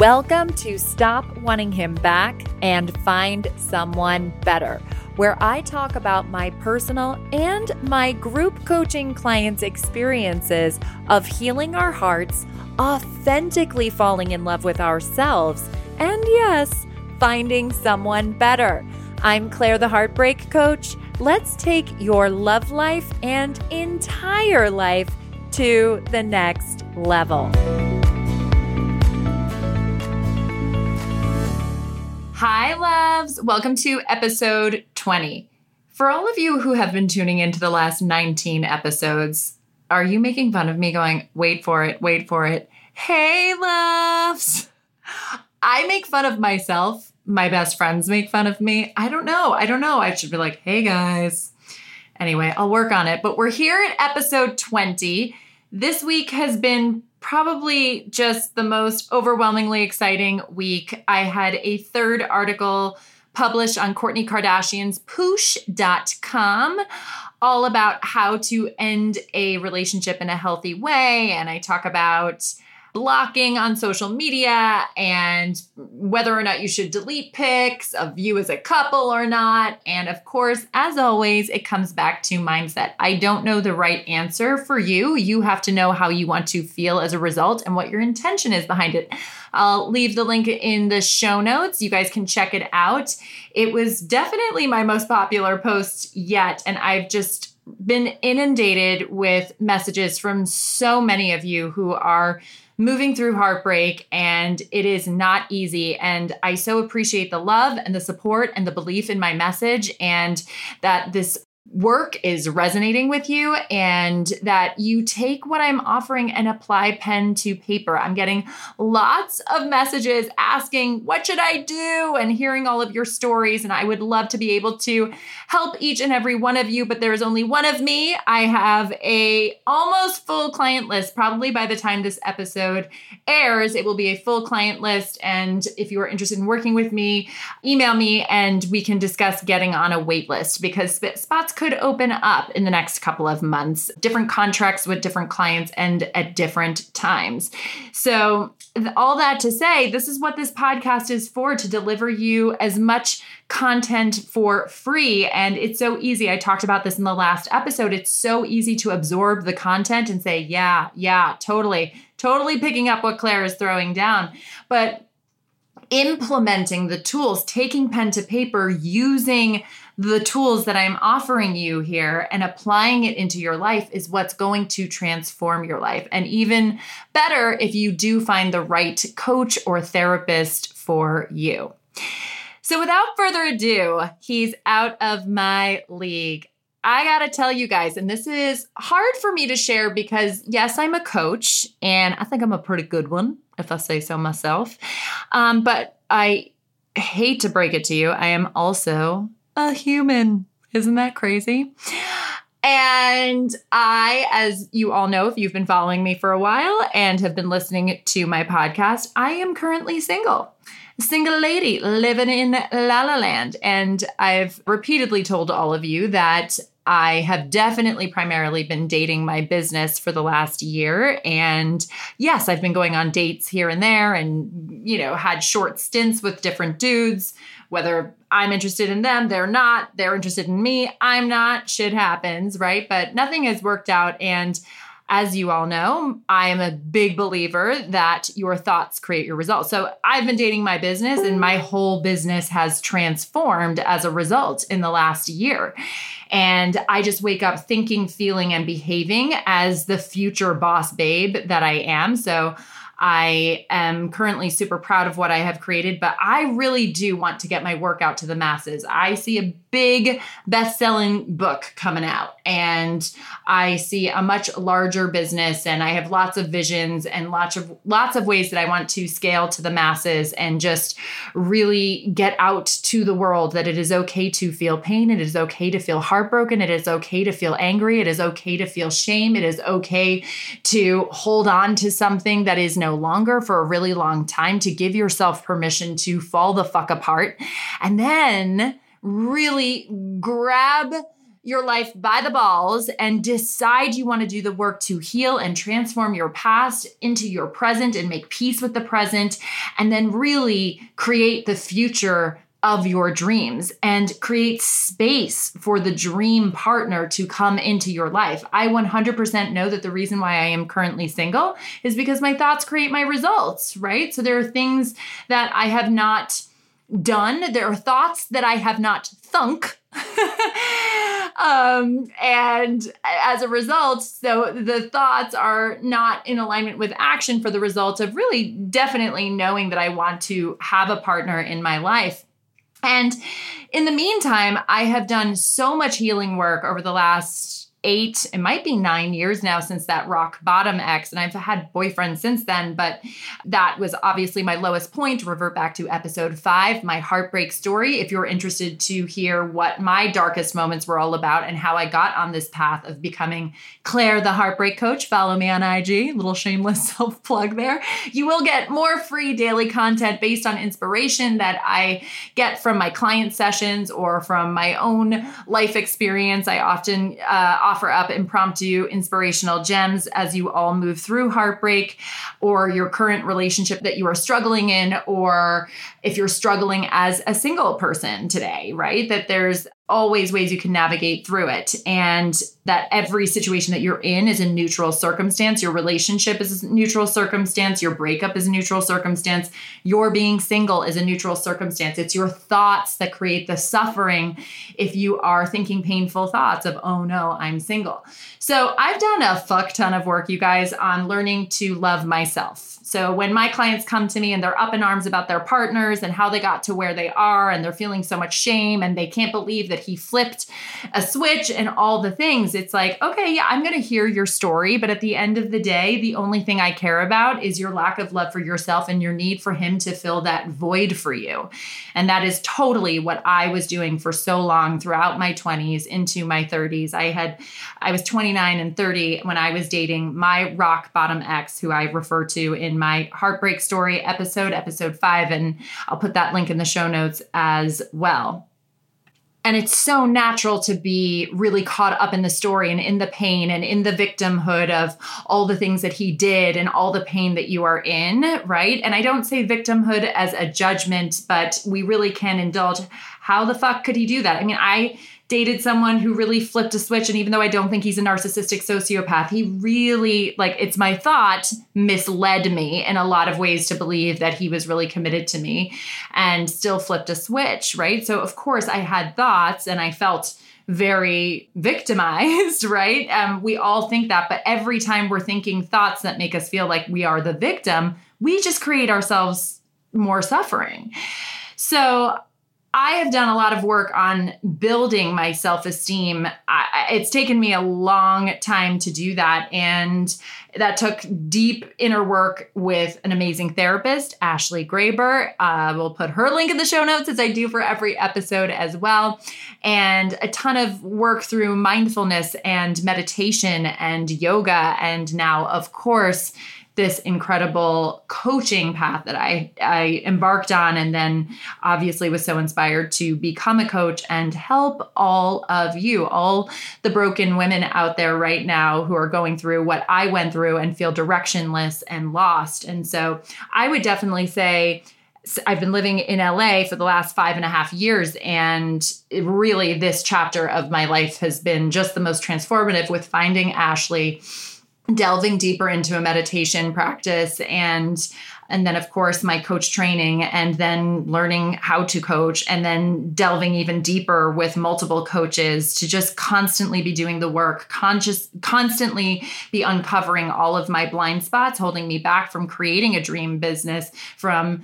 Welcome to Stop Wanting Him Back and Find Someone Better, where I talk about my personal and my group coaching clients' experiences of healing our hearts, authentically falling in love with ourselves, and yes, finding someone better. I'm Claire, the Heartbreak Coach. Let's take your love life and entire life to the next level. Hi, loves. Welcome to episode 20. For all of you who have been tuning into the last 19 episodes, are you making fun of me going, wait for it, wait for it? Hey, loves. I make fun of myself. My best friends make fun of me. I don't know. I don't know. I should be like, hey, guys. Anyway, I'll work on it. But we're here at episode 20. This week has been probably just the most overwhelmingly exciting week. I had a third article published on Kourtney Kardashian's Poosh.com all about how to end a relationship in a healthy way. And I talk about blocking on social media and whether or not you should delete pics of you as a couple or not. And of course, as always, it comes back to mindset. I don't know the right answer for you. You have to know how you want to feel as a result and what your intention is behind it. I'll leave the link in the show notes. You guys can check it out. It was definitely my most popular post yet. And I've just been inundated with messages from so many of you who are moving through heartbreak and it is not easy. And I so appreciate the love and the support and the belief in my message and that this work is resonating with you and that you take what I'm offering and apply pen to paper. I'm getting lots of messages asking, What should I do? and hearing all of your stories. And I would love to be able to help each and every one of you, but there is only one of me. I have a almost full client list. Probably by the time this episode airs, it will be a full client list. And if you are interested in working with me, email me and we can discuss getting on a wait list because spots could open up in the next couple of months. Different contracts with different clients and at different times. So, all that to say, this is what this podcast is for to deliver you as much content for free. And it's so easy. I talked about this in the last episode. It's so easy to absorb the content and say, yeah, yeah, totally, totally picking up what Claire is throwing down. But implementing the tools, taking pen to paper, using the tools that I'm offering you here and applying it into your life is what's going to transform your life. And even better if you do find the right coach or therapist for you. So, without further ado, he's out of my league. I gotta tell you guys, and this is hard for me to share because, yes, I'm a coach and I think I'm a pretty good one, if I say so myself. Um, but I hate to break it to you, I am also a human. Isn't that crazy? And I, as you all know, if you've been following me for a while and have been listening to my podcast, I am currently single. Single lady living in La La Land. And I've repeatedly told all of you that I have definitely primarily been dating my business for the last year. And yes, I've been going on dates here and there and, you know, had short stints with different dudes whether I'm interested in them, they're not, they're interested in me, I'm not, shit happens, right? But nothing has worked out. And as you all know, I am a big believer that your thoughts create your results. So I've been dating my business, and my whole business has transformed as a result in the last year. And I just wake up thinking, feeling, and behaving as the future boss babe that I am. So I am currently super proud of what I have created, but I really do want to get my work out to the masses. I see a big best selling book coming out, and I see a much larger business, and I have lots of visions and lots of lots of ways that I want to scale to the masses and just really get out to the world that it is okay to feel pain, it is okay to feel heartbroken, it is okay to feel angry, it is okay to feel shame, it is okay to hold on to something that is no longer for a really long time to give yourself permission to fall the fuck apart and then really grab your life by the balls and decide you want to do the work to heal and transform your past into your present and make peace with the present, and then really create the future of your dreams and create space for the dream partner to come into your life. I 100% know that the reason why I am currently single is because my thoughts create my results, right? So there are things that I have not done, there are thoughts that I have not thunk. um, and as a result, so the thoughts are not in alignment with action for the result of really definitely knowing that I want to have a partner in my life. And in the meantime, I have done so much healing work over the last eight, it might be nine years now since that rock bottom ex. And I've had boyfriends since then, but that was obviously my lowest point. Revert back to episode five, my heartbreak story. If you're interested to hear what my darkest moments were all about and how I got on this path of becoming Claire, the heartbreak coach, follow me on IG, little shameless self plug there. You will get more free daily content based on inspiration that I get from my client sessions or from my own life experience. I often uh, offer up impromptu inspirational gems as you all move through heartbreak or your current relationship that you are struggling in, or if you're struggling as a single person today, right? That there's always ways you can navigate through it. And that every situation that you're in is a neutral circumstance. Your relationship is a neutral circumstance. Your breakup is a neutral circumstance. Your being single is a neutral circumstance. It's your thoughts that create the suffering if you are thinking painful thoughts of oh no i'm single. So i've done a fuck ton of work you guys on learning to love myself. So when my clients come to me and they're up in arms about their partners and how they got to where they are and they're feeling so much shame and they can't believe that he flipped a switch and all the things, it's like, okay, yeah, I'm going to hear your story. But at the end of the day, the only thing I care about is your lack of love for yourself and your need for him to fill that void for you. And that is totally what I was doing for so long throughout my 20s into my 30s. I had, I was 29 and 30 when I was dating my rock bottom ex, who I refer to in my heartbreak story episode, episode five. And I'll put that link in the show notes as well. And it's so natural to be really caught up in the story and in the pain and in the victimhood of all the things that he did and all the pain that you are in, right? And I don't say victimhood as a judgment, but we really can indulge. How the fuck could he do that? I mean, I dated someone who really flipped a switch and even though i don't think he's a narcissistic sociopath he really like it's my thought misled me in a lot of ways to believe that he was really committed to me and still flipped a switch right so of course i had thoughts and i felt very victimized, right? Um, we all think that, but every time we're thinking thoughts that make us feel like we are the victim, we just create ourselves more suffering. So I have done a lot of work on building my self esteem. It's taken me a long time to do that. And that took deep inner work with an amazing therapist, Ashley Graber. Uh, we'll put her link in the show notes as I do for every episode as well. And a ton of work through mindfulness and meditation and yoga. And now, of course, this incredible coaching path that I, I embarked on and then obviously was so inspired to become a coach and help all of you, all the broken women out there right now who are going through what I went through and feel directionless and lost. And so I would definitely say, I've been living in LA for the last five and a half years, and really, this chapter of my life has been just the most transformative with finding Ashley delving deeper into a meditation practice and and then of course my coach training and then learning how to coach and then delving even deeper with multiple coaches to just constantly be doing the work conscious constantly be uncovering all of my blind spots holding me back from creating a dream business from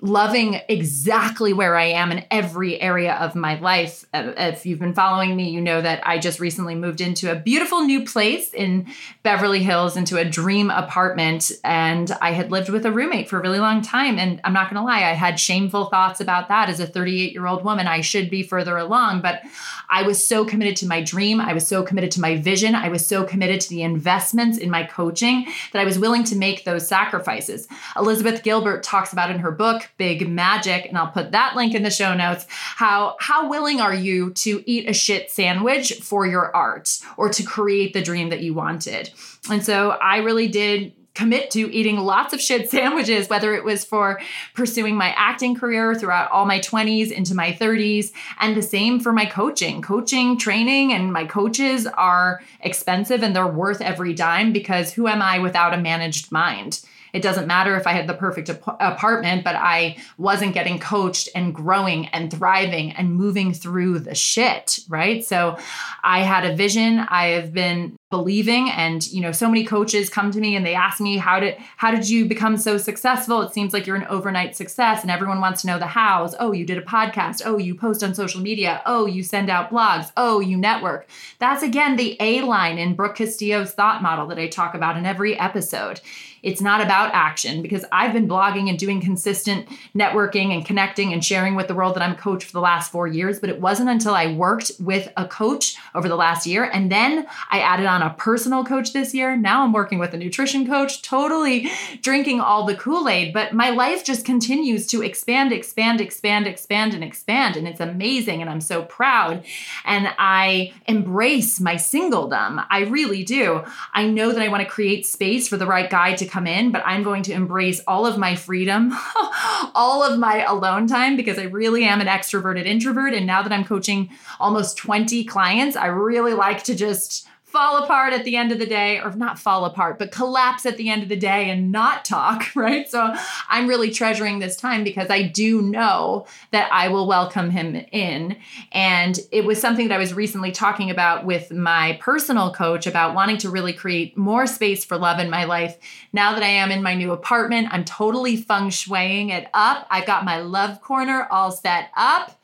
loving exactly where I am in every area of my life. Uh, if you've been following me, you know that I just recently moved into a beautiful new place in Beverly Hills, into a dream apartment. And I had lived with a roommate for a really long time. And I'm not going to lie, I had shameful thoughts about that as a 38 year old woman. I should be further along, but I was so committed to my dream. I was so committed to my vision. I was so committed to the investments in my coaching that I was willing to make those sacrifices. Elizabeth Gilbert talks about in her book, Big Magic and I'll put that link in the show notes. How how willing are you to eat a shit sandwich for your art or to create the dream that you wanted? And so I really did commit to eating lots of shit sandwiches, whether it was for pursuing my acting career throughout all my 20s into my 30s, and the same for my coaching. Coaching, training, and my coaches are expensive and they're worth every dime because who am I without a managed mind? It doesn't matter if I had the perfect ap- apartment, but I wasn't getting coached and growing and thriving and moving through the shit, right? So I had a vision. I have been believing. And you know so many coaches come to me and they ask me how did how did you become so successful? It seems like you're an overnight success. And everyone wants to know the hows. Oh you did a podcast. Oh you post on social media. Oh you send out blogs. Oh you network. That's again the a line in brooke castillo's thought model that i talk about in every episode. It's not about action because I've been blogging and doing consistent networking and connecting and sharing with the world that I'm a coach for the last four years. But it wasn't until I worked with a coach over the last year and then I added on a personal coach this year. Now I'm working with a nutrition coach, totally drinking all the Kool Aid. But my life just continues to expand, expand, expand, expand, and expand. And it's amazing. And I'm so proud. And I embrace my singledom. I really do. I know that I want to create space for the right guy to come in, but I'm going to embrace all of my freedom, all of my alone time, because I really am an extroverted introvert. And now that I'm coaching almost 20 clients, I really like to just fall apart at the end of the day, or not fall apart, but collapse at the end of the day and not talk, right? So I'm really treasuring this time because I do know that I will welcome him in. And it was something that I was recently talking about with my personal coach about wanting to really create more space for love in my life. Now that I am in my new apartment, I'm totally feng shuiing it up. I've got my love corner all set up.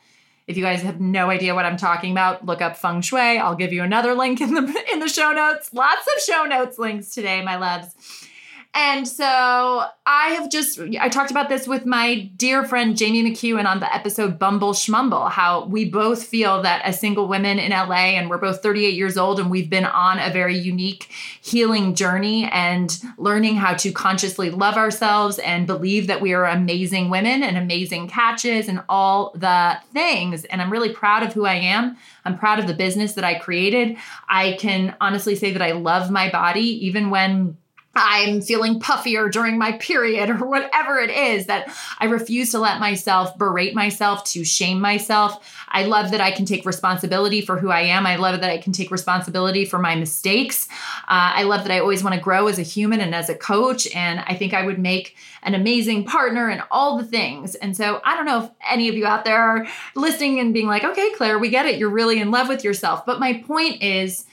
If you guys have no idea what I'm talking about, look up feng shui. I'll give you another link in the in the show notes. Lots of show notes links today, my loves. And so I have just, I talked about this with my dear friend Jamie McKeowen on the episode Bumble Shmumble, how we both feel that as single women in LA, and we're both 38 years old, and we've been on a very unique healing journey and learning how to consciously love ourselves and believe that we are amazing women and amazing catches and all the things. And I'm really proud of who I am. I'm proud of the business that I created. I can honestly say that I love my body, even when I'm feeling puffier during my period or whatever it is that I refuse to let myself berate myself, to shame myself. I love that I can take responsibility for who I am. I love that I can take responsibility for my mistakes. Uh, I love that I always want to grow as a human and as a coach. And I think I would make an amazing partner and all the things. And so I don't know if any of you out there are listening and being like, okay, Claire, we get it. You're really in love with yourself. But my point is,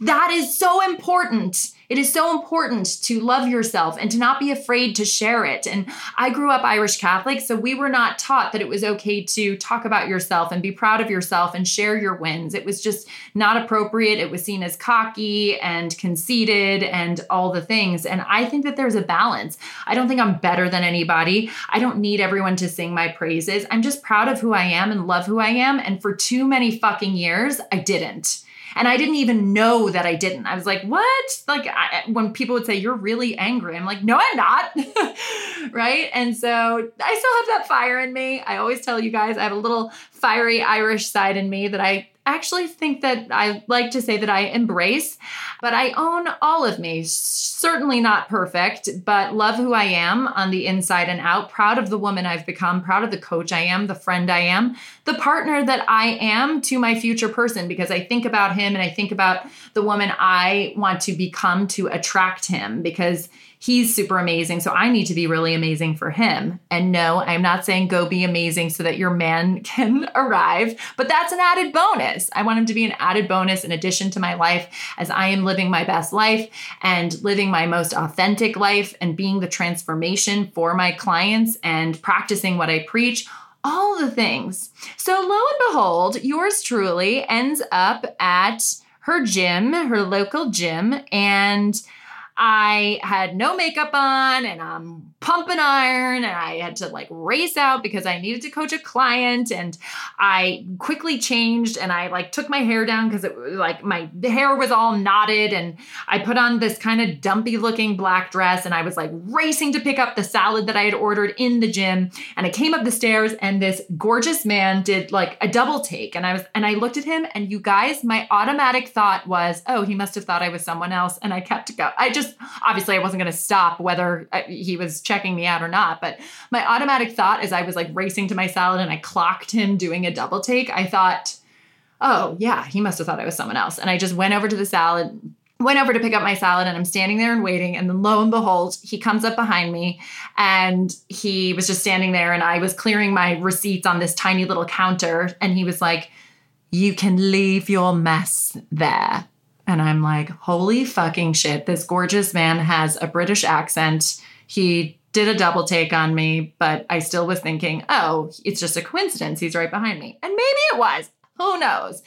that is so important it is so important to love yourself and to not be afraid to share it. And I grew up Irish Catholic, so we were not taught that it was okay to talk about yourself and be proud of yourself and share your wins. It was just not appropriate. It was seen as cocky and conceited and all the things. And I think that there's a balance. I don't think I'm better than anybody. I don't need everyone to sing my praises. I'm just proud of who I am and love who I am. And for too many fucking years, I didn't. And I didn't even know that I didn't. I was like, what? Like, I, when people would say, you're really angry, I'm like, no, I'm not. right. And so I still have that fire in me. I always tell you guys, I have a little fiery Irish side in me that I actually think that I like to say that I embrace, but I own all of me. Certainly not perfect, but love who I am on the inside and out. Proud of the woman I've become, proud of the coach I am, the friend I am, the partner that I am to my future person because I think about him and I think about the woman I want to become to attract him because he's super amazing. So I need to be really amazing for him. And no, I'm not saying go be amazing so that your man can arrive, but that's an added bonus. I want him to be an added bonus in addition to my life as I am living my best life and living my most authentic life and being the transformation for my clients and practicing what I preach. All the things. So, lo and behold, yours truly ends up at her gym, her local gym, and I had no makeup on and I'm pumping iron and I had to like race out because I needed to coach a client and I quickly changed and I like took my hair down because it was like my hair was all knotted and I put on this kind of dumpy looking black dress and I was like racing to pick up the salad that I had ordered in the gym and I came up the stairs and this gorgeous man did like a double take and I was and I looked at him and you guys my automatic thought was oh he must have thought I was someone else and I kept go. I just obviously I wasn't going to stop whether uh, he was checking me out or not. But my automatic thought as I was like racing to my salad and I clocked him doing a double take, I thought, oh, yeah, he must have thought I was someone else. And I just went over to the salad, went over to pick up my salad and I'm standing there and waiting. And then lo and behold, he comes up behind me and he was just standing there and I was clearing my receipts on this tiny little counter. And he was like, You can leave your mess there. And I'm like, Holy fucking shit. This gorgeous man has a British accent. He did a double take on me, but I still was thinking, oh, it's just a coincidence. He's right behind me. And maybe it was. Who knows?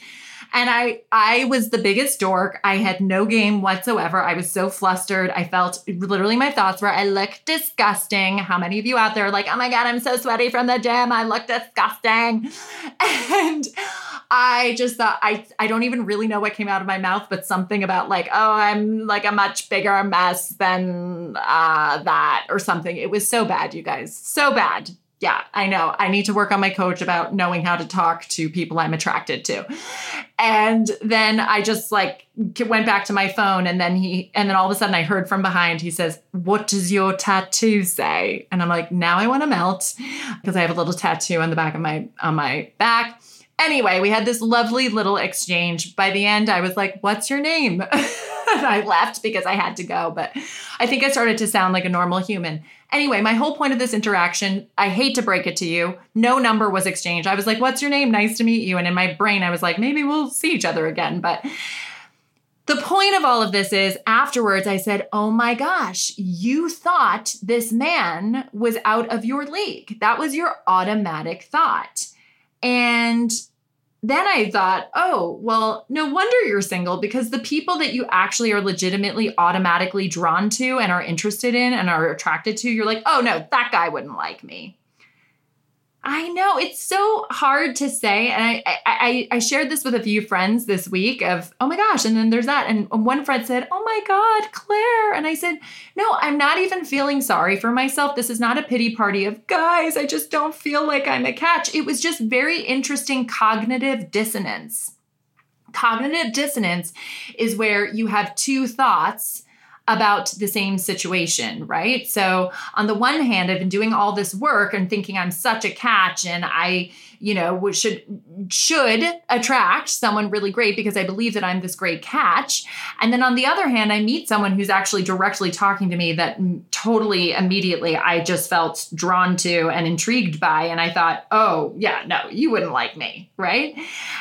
And I I was the biggest dork. I had no game whatsoever. I was so flustered. I felt literally my thoughts were I look disgusting. How many of you out there are like, "Oh my god, I'm so sweaty from the gym. I look disgusting." And I just thought I I don't even really know what came out of my mouth, but something about like, oh, I'm like a much bigger mess than uh, that or something. It was so bad, you guys, so bad. Yeah, I know. I need to work on my coach about knowing how to talk to people I'm attracted to. And then I just like went back to my phone and then he and then all of a sudden I heard from behind he says, "What does your tattoo say?" And I'm like, "Now I want to melt because I have a little tattoo on the back of my on my back." Anyway, we had this lovely little exchange. By the end, I was like, What's your name? I left because I had to go, but I think I started to sound like a normal human. Anyway, my whole point of this interaction, I hate to break it to you, no number was exchanged. I was like, What's your name? Nice to meet you. And in my brain, I was like, Maybe we'll see each other again. But the point of all of this is afterwards, I said, Oh my gosh, you thought this man was out of your league. That was your automatic thought. And then I thought, oh, well, no wonder you're single because the people that you actually are legitimately automatically drawn to and are interested in and are attracted to, you're like, oh no, that guy wouldn't like me. I know it's so hard to say, and I, I I shared this with a few friends this week of oh my gosh, and then there's that, and one friend said oh my god Claire, and I said no, I'm not even feeling sorry for myself. This is not a pity party of guys. I just don't feel like I'm a catch. It was just very interesting cognitive dissonance. Cognitive dissonance is where you have two thoughts about the same situation, right? So, on the one hand, I've been doing all this work and thinking I'm such a catch and I you know should should attract someone really great because i believe that i'm this great catch. And then on the other hand i meet someone who's actually directly talking to me that totally immediately i just felt drawn to and intrigued by. And i thought oh yeah no you wouldn't like me right?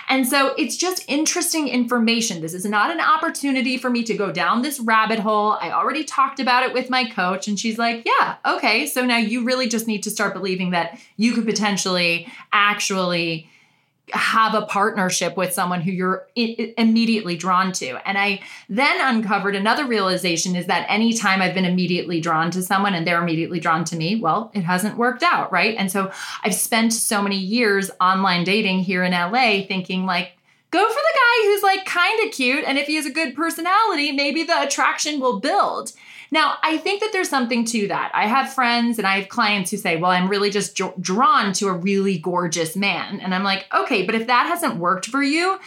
And so it's just interesting information. This is not an opportunity for me to go down this rabbit hole. I already talked about it with my coach and she's like yeah okay. So now you really just need to start believing that you could potentially actually actually have a partnership with someone who you're I- immediately drawn to. And I then uncovered another realization is that anytime I've been immediately drawn to someone and they're immediately drawn to me, well, it hasn't worked out, right? And so I've spent so many years online dating here in LA thinking like go for the guy who's like kind of cute and if he has a good personality, maybe the attraction will build. Now, I think that there's something to that. I have friends and I have clients who say, well, I'm really just drawn to a really gorgeous man. And I'm like, okay, but if that hasn't worked for you,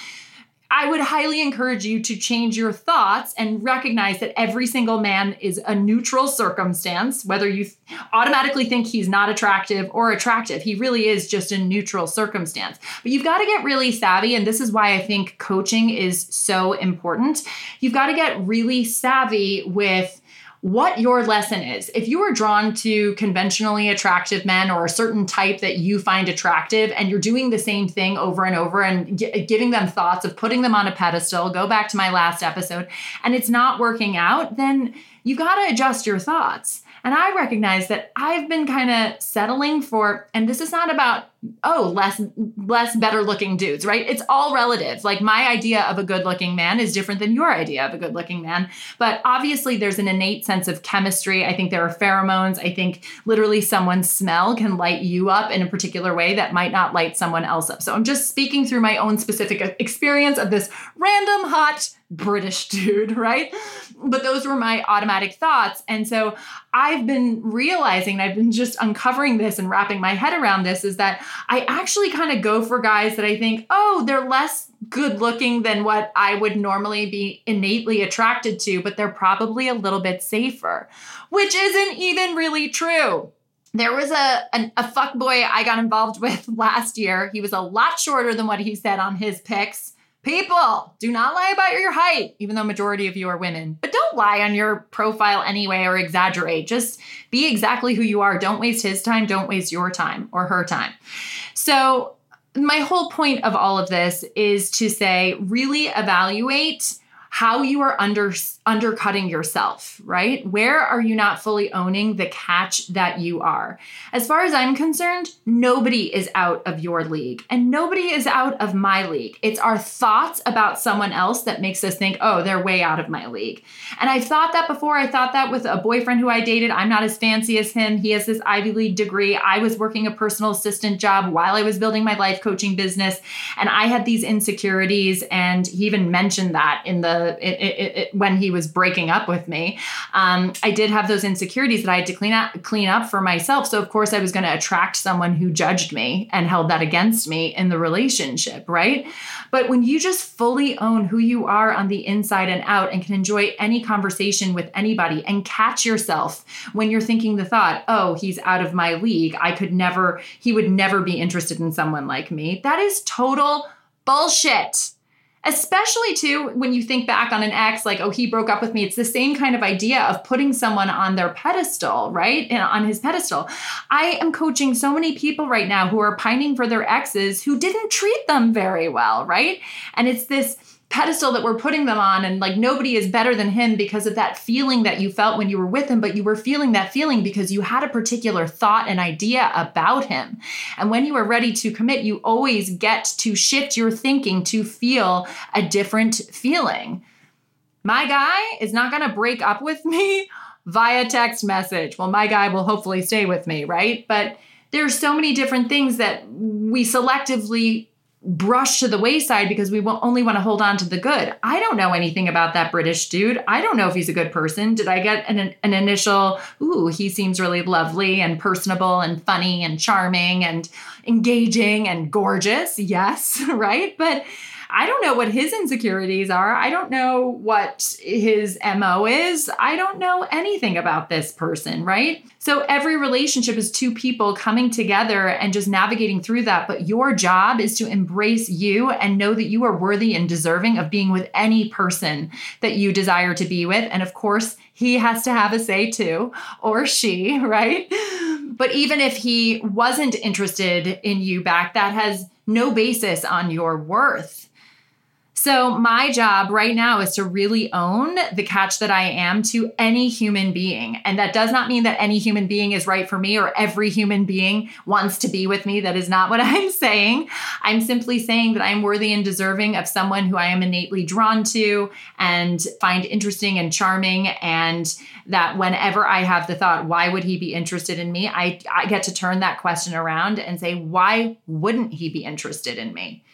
I would highly encourage you to change your thoughts and recognize that every single man is a neutral circumstance, whether you automatically think he's not attractive or attractive. He really is just a neutral circumstance. But you've got to get really savvy. And this is why I think coaching is so important. You've got to get really savvy with what your lesson is. If you are drawn to conventionally attractive men or a certain type that you find attractive and you're doing the same thing over and over and g- giving them thoughts of putting them on a pedestal, go back to my last episode, and it's not working out, then you got to adjust your thoughts. And I recognize that I've been kind of settling for, and this is not about oh, less less better looking dudes, right? It's all relative. Like my idea of a good looking man is different than your idea of a good looking man. But obviously there's an innate sense of chemistry. I think there are pheromones. I think literally someone's smell can light you up in a particular way that might not light someone else up. So I'm just speaking through my own specific experience of this random hot British dude, right? But those were my automatic thoughts. And so I've been realizing, I've been just uncovering this and wrapping my head around this is that I actually kind of go for guys that I think, oh, they're less good looking than what I would normally be innately attracted to, but they're probably a little bit safer, which isn't even really true there was a, a, fuck boy I got involved with last year. He was a lot shorter than what he said on his pics. People, do not lie about your height, even though majority of you are women. But don't lie on your profile anyway or exaggerate. Just be exactly who you are. Don't waste his time, don't waste your time or her time. So, my whole point of all of this is to say really evaluate how you are under undercutting yourself, right? Where are you not fully owning the catch that you are? As far as I'm concerned, nobody is out of your league and nobody is out of my league. It's our thoughts about someone else that makes us think, "Oh, they're way out of my league." And I've thought that before. I thought that with a boyfriend who I dated. I'm not as fancy as him. He has this Ivy League degree. I was working a personal assistant job while I was building my life coaching business, and I had these insecurities and he even mentioned that in the it, it, it, when he was breaking up with me. Um, I did have those insecurities that I had to clean up clean up for myself. So of course I was going to attract someone who judged me and held that against me in the relationship, right? But when you just fully own who you are on the inside and out and can enjoy any conversation with anybody and catch yourself when you're thinking the thought, "Oh, he's out of my league. I could never he would never be interested in someone like me." That is total bullshit especially too when you think back on an ex like oh he broke up with me. It's the same kind of idea of putting someone on their pedestal right? And on his pedestal. I am coaching so many people right now who are pining for their exes who didn't treat them very well right? And it's this pedestal that we're putting them on and like nobody is better than him because of that feeling that you felt when you were with him but you were feeling that feeling because you had a particular thought and idea about him. And when you are ready to commit you always get to shift your thinking to feel a different feeling. My guy is not going to break up with me via text message. Well my guy will hopefully stay with me right? But there's so many different things that we selectively brush to the wayside because we only want to hold on to the good. I don't know anything about that British dude. I don't know if he's a good person. Did I get an, an initial, ooh, he seems really lovely and personable and funny and charming and engaging and gorgeous? Yes, right? But I don't know what his insecurities are. I don't know what his MO is. I don't know anything about this person, right? So every relationship is two people coming together and just navigating through that. But your job is to embrace you and know that you are worthy and deserving of being with any person that you desire to be with. And of course, he has to have a say too, or she, right? But even if he wasn't interested in you back, that has no basis on your worth. So, my job right now is to really own the catch that I am to any human being. And that does not mean that any human being is right for me or every human being wants to be with me. That is not what I'm saying. I'm simply saying that I'm worthy and deserving of someone who I am innately drawn to and find interesting and charming. And that whenever I have the thought, why would he be interested in me? I, I get to turn that question around and say, why wouldn't he be interested in me?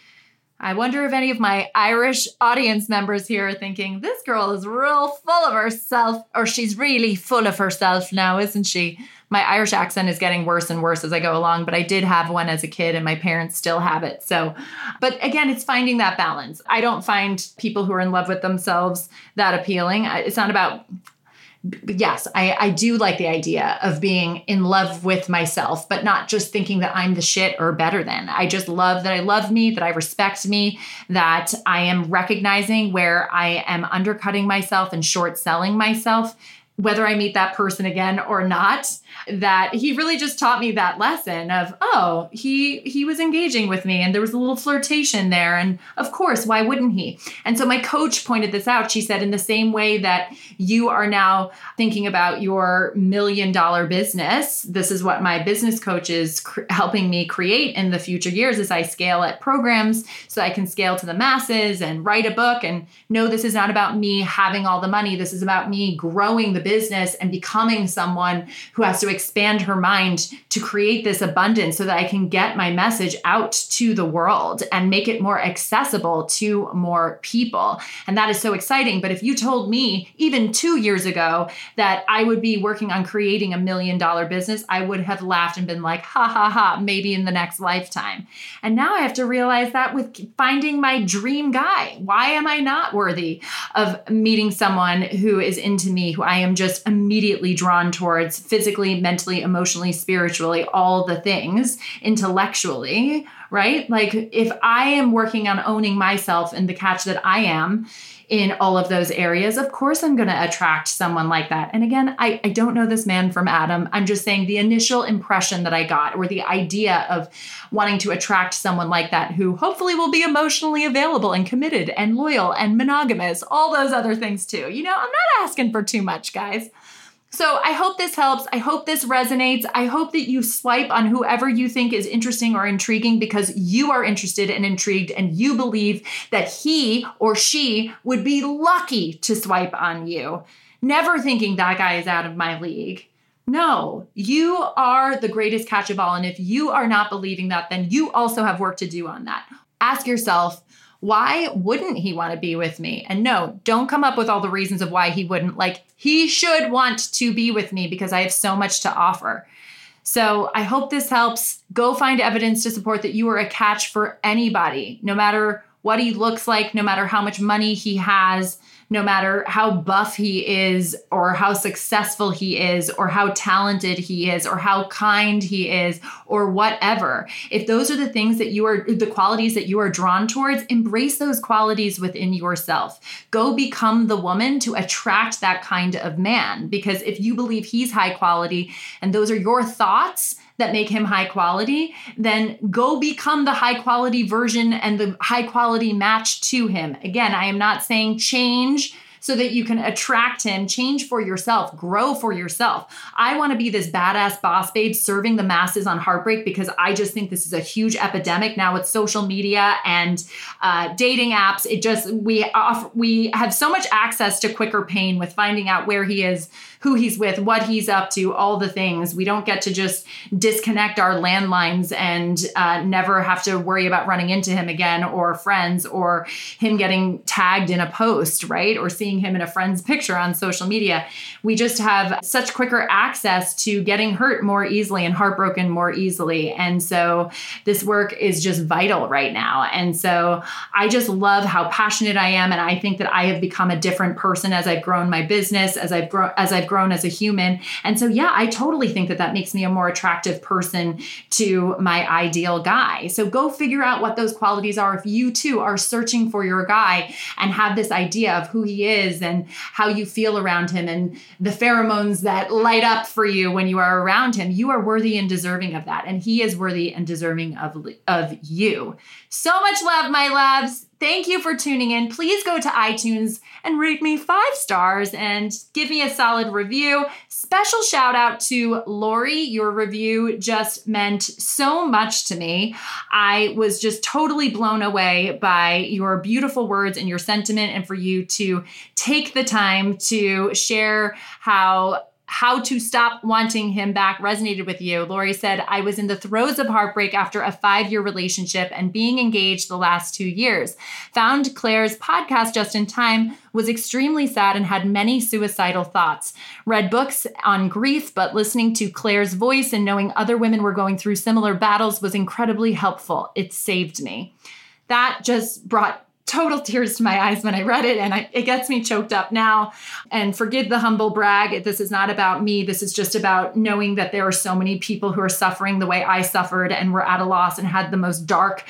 I wonder if any of my Irish audience members here are thinking, this girl is real full of herself, or she's really full of herself now, isn't she? My Irish accent is getting worse and worse as I go along, but I did have one as a kid and my parents still have it. So, but again, it's finding that balance. I don't find people who are in love with themselves that appealing. It's not about yes, I, I do like the idea of being in love with myself, but not just thinking that I'm the shit or better than. I just love that I love me, that I respect me, that I am recognizing where I am undercutting myself and short selling myself whether I meet that person again or not, that he really just taught me that lesson of, oh, he he was engaging with me and there was a little flirtation there. And of course, why wouldn't he? And so my coach pointed this out. She said, in the same way that you are now thinking about your million dollar business, this is what my business coach is cr- helping me create in the future years as I scale at programs so I can scale to the masses and write a book and know this is not about me having all the money. This is about me growing the business and becoming someone who has to expand her mind to create this abundance so that I can get my message out to the world and make it more accessible to more people. And that is so exciting. But if you told me even two years ago that I would be working on creating a million dollar business, I would have laughed and been like, ha ha ha, maybe in the next lifetime. And now I have to realize that with finding my dream guy, why am I not worthy of meeting someone who is into me, who I am just immediately drawn towards physically, mentally, emotionally, spiritually, all the things, intellectually, right? Like if I am working on owning myself and the catch that I am, in all of those areas, of course I'm going to attract someone like that. And again, I, I don't know this man from Adam. I'm just saying the initial impression that I got, or the idea of wanting to attract someone like that who hopefully will be emotionally available and committed and loyal and monogamous, all those other things too. You know, I'm not asking for too much, guys. So I hope this helps. I hope this resonates. I hope that you swipe on whoever you think is interesting or intriguing because you are interested and intrigued and you believe that he or she would be lucky to swipe on you. Never thinking that guy is out of my league. No, you are the greatest catch of all. And if you are not believing that, then you also have work to do on that. Ask yourself, why wouldn't he want to be with me? And no, don't come up with all the reasons of why he wouldn't. Like, he should want to be with me because I have so much to offer. So I hope this helps. Go find evidence to support that you are a catch for anybody, no matter what he looks like, no matter how much money he has, no matter how buff he is, or how successful he is, or how talented he is, or how kind he is, or whatever. If those are the things that you are, the qualities that you are drawn towards, embrace those qualities within yourself. Go become the woman to attract that kind of man. Because if you believe he's high quality and those are your thoughts, that make him high quality, then go become the high quality version and the high quality match to him. Again, I am not saying change so that you can attract him, change for yourself, grow for yourself. I want to be this badass boss babe serving the masses on heartbreak because I just think this is a huge epidemic now with social media and uh, dating apps. It just we off, we have so much access to quicker pain with finding out where he is who he's with, what he's up to, all the things. We don't get to just disconnect our landlines and uh, never have to worry about running into him again or friends or him getting tagged in a post, right? Or seeing him in a friend's picture on social media. We just have such quicker access to getting hurt more easily and heartbroken more easily. And so this work is just vital right now. And so I just love how passionate I am. And I think that I have become a different person as I've grown my business, as I've grown, as I've grown as a human. And so, yeah, I totally think that that makes me a more attractive person to my ideal guy. So, go figure out what those qualities are if you too are searching for your guy and have this idea of who he is and how you feel around him and the pheromones that light up for you when you are around him. You are worthy and deserving of that. And he is worthy and deserving of, of you. So much love, my loves. Thank you for tuning in. Please go to iTunes and rate me five stars and give me a solid review. Special shout out to Lori. Your review just meant so much to me. I was just totally blown away by your beautiful words and your sentiment, and for you to take the time to share how how to stop wanting him back resonated with you. Lori said, I was in the throes of heartbreak after a five year relationship and being engaged the last two years. Found Claire's podcast just in time, was extremely sad and had many suicidal thoughts. Read books on grief, but listening to Claire's voice and knowing other women were going through similar battles was incredibly helpful. It saved me. That just brought total tears to my eyes when I read it, and I, it gets me choked up now. And forgive the humble brag. This is not about me. This is just about knowing that there are so many people who are suffering the way I suffered and were at a loss and had the most dark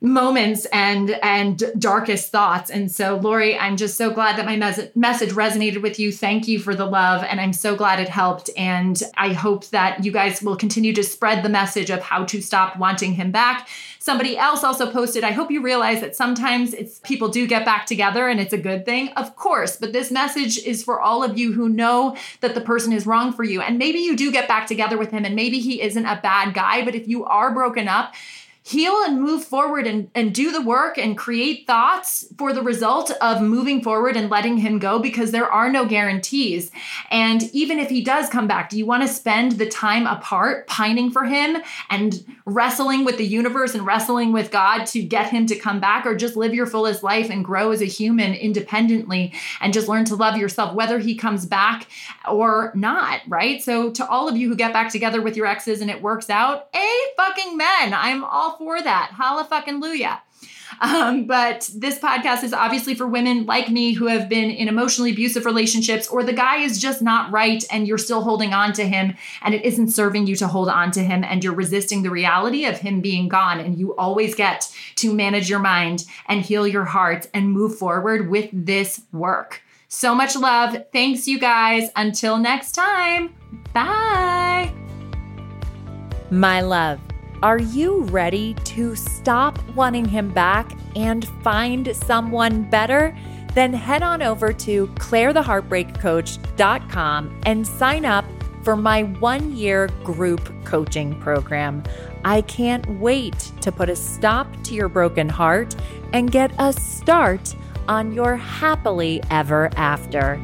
moments and and darkest thoughts. And so lori i'm just so glad that my mes- message resonated with you. Thank you for the love and i'm so glad it helped. And i hope that you guys will continue to spread the message of how to stop wanting him back. Somebody else also posted i hope you realize that sometimes it's people do get back together and it's a good thing. Of course but this message is for all of you who know that the person is wrong for you. And maybe you do get back together with him and maybe he isn't a bad guy but if you are broken up heal and move forward and, and do the work and create thoughts for the result of moving forward and letting him go because there are no guarantees. And even if he does come back, do you want to spend the time apart pining for him and wrestling with the universe and wrestling with God to get him to come back or just live your fullest life and grow as a human independently and just learn to love yourself, whether he comes back or not, right? So, to all of you who get back together with your exes and it works out, a fucking men, I'm all for that. holla Hallelujah. Um, but this podcast is obviously for women like me who have been in emotionally abusive relationships, or the guy is just not right and you're still holding on to him and it isn't serving you to hold on to him and you're resisting the reality of him being gone. And you always get to manage your mind and heal your heart and move forward with this work. So much love. Thanks, you guys. Until next time. Bye. My love. Are you ready to stop wanting him back and find someone better? Then head on over to clairetheheartbreakcoach.com and sign up for my one year group coaching program. I can't wait to put a stop to your broken heart and get a start on your happily ever after.